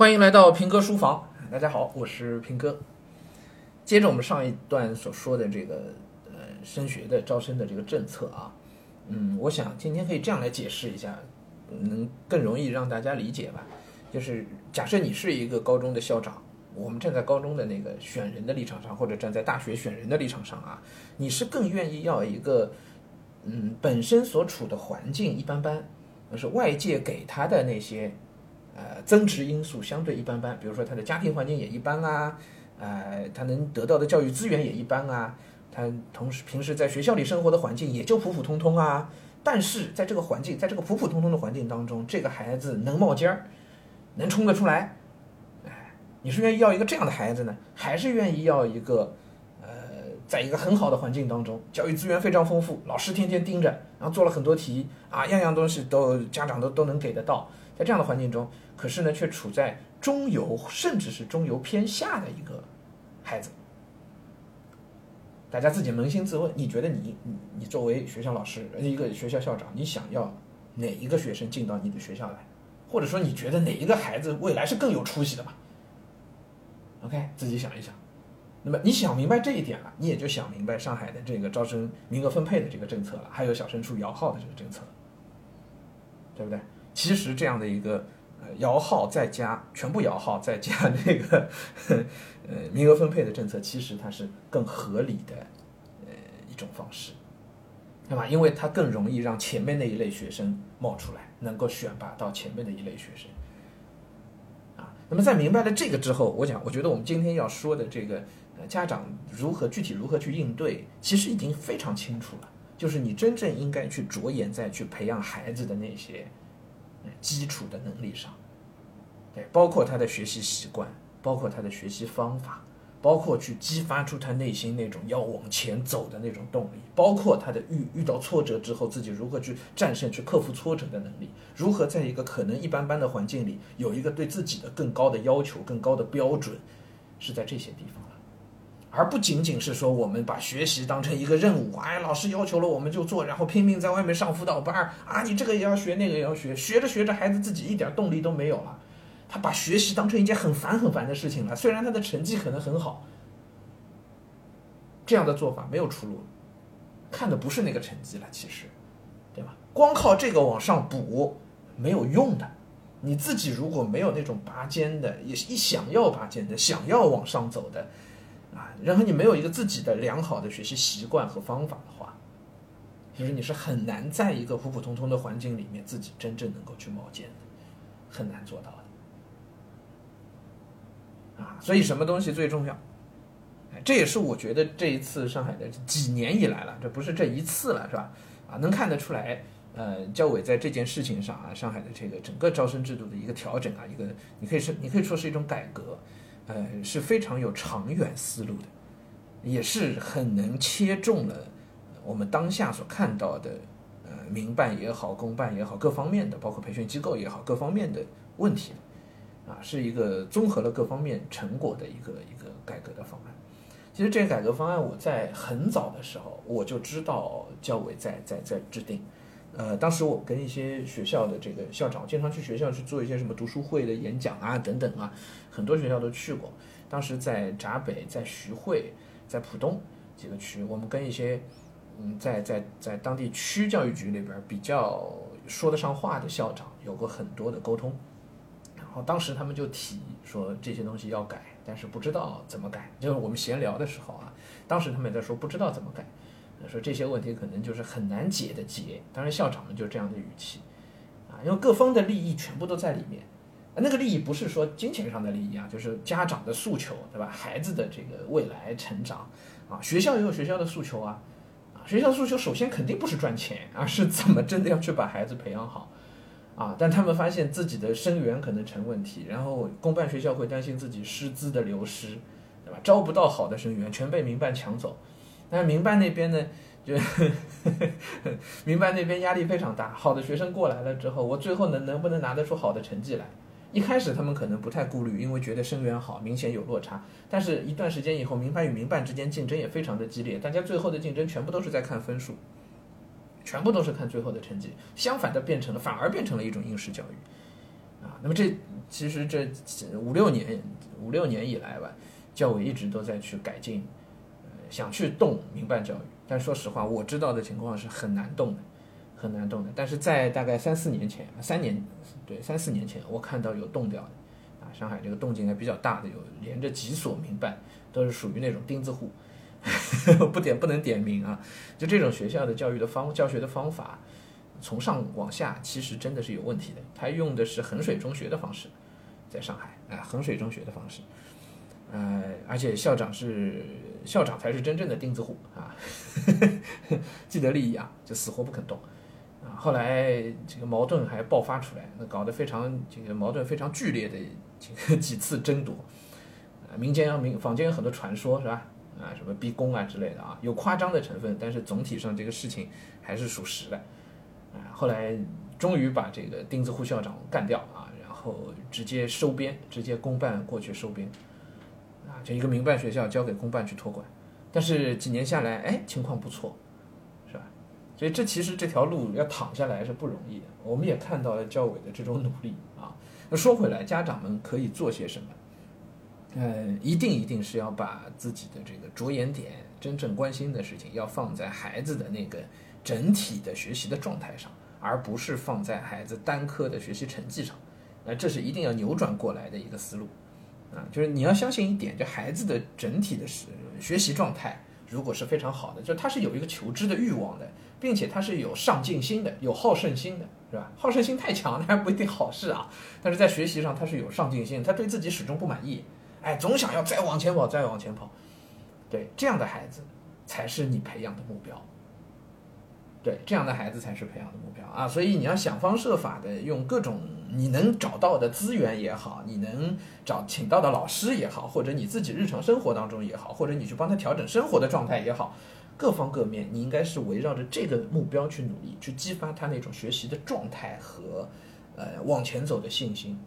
欢迎来到平哥书房，大家好，我是平哥。接着我们上一段所说的这个呃升学的招生的这个政策啊，嗯，我想今天可以这样来解释一下，能更容易让大家理解吧。就是假设你是一个高中的校长，我们站在高中的那个选人的立场上，或者站在大学选人的立场上啊，你是更愿意要一个嗯本身所处的环境一般般，而是外界给他的那些。呃，增值因素相对一般般，比如说他的家庭环境也一般啊，呃，他能得到的教育资源也一般啊，他同时平时在学校里生活的环境也就普普通通啊。但是在这个环境，在这个普普通通的环境当中，这个孩子能冒尖儿，能冲得出来，哎，你是愿意要一个这样的孩子呢，还是愿意要一个呃，在一个很好的环境当中，教育资源非常丰富，老师天天盯着，然后做了很多题啊，样样东西都家长都都能给得到。在这样的环境中，可是呢，却处在中游甚至是中游偏下的一个孩子。大家自己扪心自问，你觉得你你你作为学校老师，一个学校校长，你想要哪一个学生进到你的学校来？或者说，你觉得哪一个孩子未来是更有出息的吧？OK，自己想一想。那么你想明白这一点了，你也就想明白上海的这个招生名额分配的这个政策了，还有小升初摇号的这个政策，对不对？其实这样的一个呃摇号再加全部摇号再加那个呃名额分配的政策，其实它是更合理的呃一种方式，对吧？因为它更容易让前面那一类学生冒出来，能够选拔到前面的一类学生啊。那么在明白了这个之后，我讲，我觉得我们今天要说的这个呃家长如何具体如何去应对，其实已经非常清楚了，就是你真正应该去着眼在去培养孩子的那些。基础的能力上，对，包括他的学习习惯，包括他的学习方法，包括去激发出他内心那种要往前走的那种动力，包括他的遇遇到挫折之后自己如何去战胜、去克服挫折的能力，如何在一个可能一般般的环境里有一个对自己的更高的要求、更高的标准，是在这些地方。而不仅仅是说我们把学习当成一个任务，哎，老师要求了我们就做，然后拼命在外面上辅导班啊，你这个也要学，那个也要学，学着学着孩子自己一点动力都没有了，他把学习当成一件很烦很烦的事情了。虽然他的成绩可能很好，这样的做法没有出路，看的不是那个成绩了，其实，对吧？光靠这个往上补没有用的，你自己如果没有那种拔尖的，也是一想要拔尖的，想要往上走的。然后你没有一个自己的良好的学习习惯和方法的话，其实你是很难在一个普普通通的环境里面自己真正能够去冒尖的，很难做到的。啊，所以什么东西最重要？这也是我觉得这一次上海的几年以来了，这不是这一次了，是吧？啊，能看得出来，呃，教委在这件事情上啊，上海的这个整个招生制度的一个调整啊，一个你可以是你可以说是一种改革。呃，是非常有长远思路的，也是很能切中了我们当下所看到的，呃，民办也好，公办也好，各方面的，包括培训机构也好，各方面的问题，啊，是一个综合了各方面成果的一个一个改革的方案。其实这个改革方案，我在很早的时候我就知道教委在在在制定。呃，当时我跟一些学校的这个校长，经常去学校去做一些什么读书会的演讲啊，等等啊，很多学校都去过。当时在闸北、在徐汇、在浦东几个区，我们跟一些嗯，在在在当地区教育局里边比较说得上话的校长有过很多的沟通。然后当时他们就提说这些东西要改，但是不知道怎么改。就是我们闲聊的时候啊，当时他们也在说不知道怎么改。说这些问题可能就是很难解的结，当然校长们就这样的语气，啊，因为各方的利益全部都在里面，那个利益不是说金钱上的利益啊，就是家长的诉求，对吧？孩子的这个未来成长，啊，学校也有学校的诉求啊，啊，学校诉求首先肯定不是赚钱，而是怎么真的要去把孩子培养好，啊，但他们发现自己的生源可能成问题，然后公办学校会担心自己师资的流失，对吧？招不到好的生源，全被民办抢走。但是民办那边呢，就 民办那边压力非常大。好的学生过来了之后，我最后能能不能拿得出好的成绩来？一开始他们可能不太顾虑，因为觉得生源好，明显有落差。但是一段时间以后，民办与民办之间竞争也非常的激烈，大家最后的竞争全部都是在看分数，全部都是看最后的成绩。相反的，变成了反而变成了一种应试教育啊。那么这其实这五六年五六年以来吧，教委一直都在去改进，想去动民办教育，但说实话，我知道的情况是很难动的，很难动的。但是在大概三四年前，三年对三四年前，我看到有动掉的，啊，上海这个动静还比较大的，有连着几所民办都是属于那种钉子户，不点不能点名啊，就这种学校的教育的方教学的方法。从上往下，其实真的是有问题的。他用的是衡水中学的方式，在上海，啊，衡水中学的方式，呃，而且校长是校长才是真正的钉子户啊，既得利益啊，就死活不肯动啊。后来这个矛盾还爆发出来，那搞得非常这个矛盾非常剧烈的这个 几次争夺，啊，民间民坊间有很多传说，是吧？啊，什么逼宫啊之类的啊，有夸张的成分，但是总体上这个事情还是属实的。啊，后来终于把这个钉子户校长干掉啊，然后直接收编，直接公办过去收编，就一个民办学校交给公办去托管。但是几年下来，哎，情况不错，是吧？所以这其实这条路要躺下来是不容易的。我们也看到了教委的这种努力啊。那说回来，家长们可以做些什么？呃，一定一定是要把自己的这个着眼点、真正关心的事情，要放在孩子的那个。整体的学习的状态上，而不是放在孩子单科的学习成绩上，那这是一定要扭转过来的一个思路，啊，就是你要相信一点，就孩子的整体的学学习状态，如果是非常好的，就他是有一个求知的欲望的，并且他是有上进心的，有好胜心的，是吧？好胜心太强，那不一定好事啊。但是在学习上他是有上进心，他对自己始终不满意，哎，总想要再往前跑，再往前跑，对这样的孩子才是你培养的目标。对这样的孩子才是培养的目标啊，所以你要想方设法的用各种你能找到的资源也好，你能找请到的老师也好，或者你自己日常生活当中也好，或者你去帮他调整生活的状态也好，各方各面你应该是围绕着这个目标去努力，去激发他那种学习的状态和呃往前走的信心。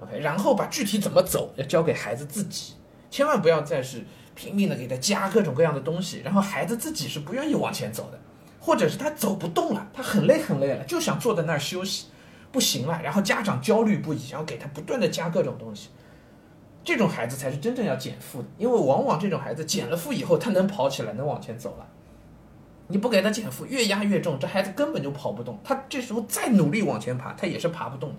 OK，然后把具体怎么走要交给孩子自己，千万不要再是拼命的给他加各种各样的东西，然后孩子自己是不愿意往前走的。或者是他走不动了，他很累很累了，就想坐在那儿休息，不行了，然后家长焦虑不已，然后给他不断的加各种东西，这种孩子才是真正要减负的，因为往往这种孩子减了负以后，他能跑起来，能往前走了。你不给他减负，越压越重，这孩子根本就跑不动，他这时候再努力往前爬，他也是爬不动的。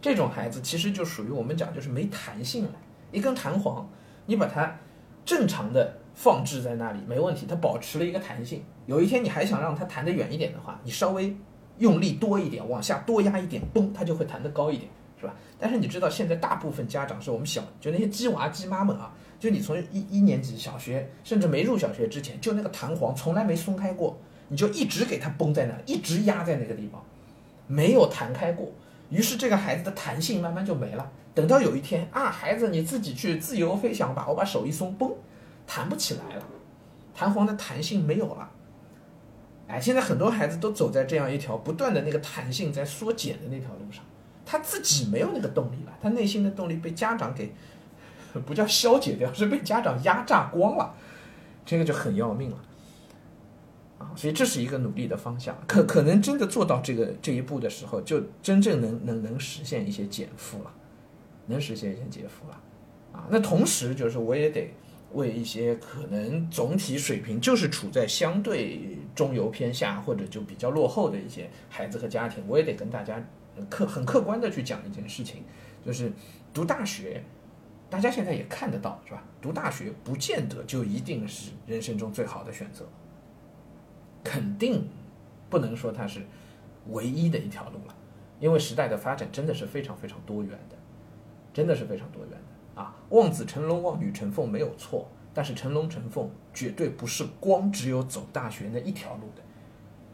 这种孩子其实就属于我们讲就是没弹性了，一根弹簧，你把它正常的。放置在那里没问题，它保持了一个弹性。有一天你还想让它弹得远一点的话，你稍微用力多一点，往下多压一点，嘣，它就会弹得高一点，是吧？但是你知道现在大部分家长是我们小，就那些鸡娃鸡妈们啊，就你从一一年级小学，甚至没入小学之前，就那个弹簧从来没松开过，你就一直给它绷在那，一直压在那个地方，没有弹开过。于是这个孩子的弹性慢慢就没了。等到有一天啊，孩子你自己去自由飞翔吧，我把手一松，嘣。弹不起来了，弹簧的弹性没有了。哎，现在很多孩子都走在这样一条不断的那个弹性在缩减的那条路上，他自己没有那个动力了，他内心的动力被家长给不叫消解掉，是被家长压榨光了，这个就很要命了。啊，所以这是一个努力的方向，可可能真的做到这个这一步的时候，就真正能能能实现一些减负了，能实现一些减负了。啊，那同时就是我也得。为一些可能总体水平就是处在相对中游偏下或者就比较落后的一些孩子和家庭，我也得跟大家客很客观的去讲一件事情，就是读大学，大家现在也看得到是吧？读大学不见得就一定是人生中最好的选择，肯定不能说它是唯一的一条路了，因为时代的发展真的是非常非常多元的，真的是非常多元的。啊，望子成龙，望女成凤没有错，但是成龙成凤绝对不是光只有走大学那一条路的。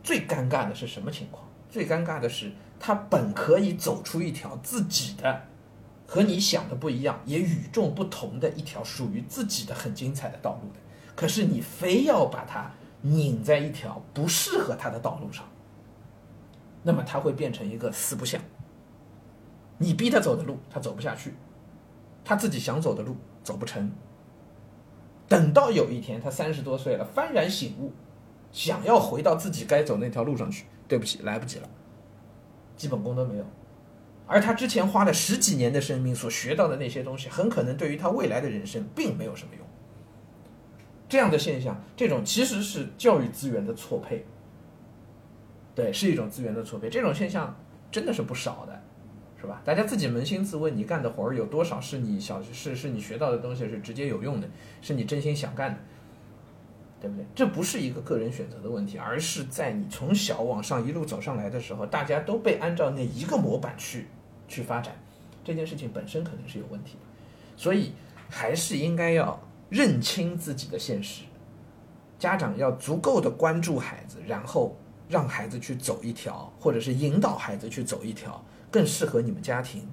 最尴尬的是什么情况？最尴尬的是他本可以走出一条自己的，和你想的不一样，也与众不同的一条属于自己的很精彩的道路的。可是你非要把它拧在一条不适合他的道路上，那么他会变成一个四不像。你逼他走的路，他走不下去。他自己想走的路走不成，等到有一天他三十多岁了，幡然醒悟，想要回到自己该走那条路上去，对不起，来不及了，基本功都没有，而他之前花了十几年的生命所学到的那些东西，很可能对于他未来的人生并没有什么用。这样的现象，这种其实是教育资源的错配，对，是一种资源的错配。这种现象真的是不少的，是吧？大家自己扪心自问，你干的活儿有多少是你小是是你学到的东西是直接有用的，是你真心想干的，对不对？这不是一个个人选择的问题，而是在你从小往上一路走上来的时候，大家都被按照那一个模板去去发展，这件事情本身可能是有问题的，所以还是应该要。认清自己的现实，家长要足够的关注孩子，然后让孩子去走一条，或者是引导孩子去走一条更适合你们家庭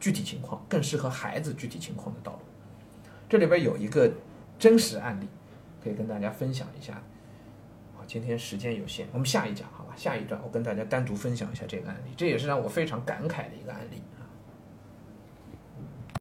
具体情况、更适合孩子具体情况的道路。这里边有一个真实案例，可以跟大家分享一下。好，今天时间有限，我们下一讲好吧？下一段我跟大家单独分享一下这个案例，这也是让我非常感慨的一个案例。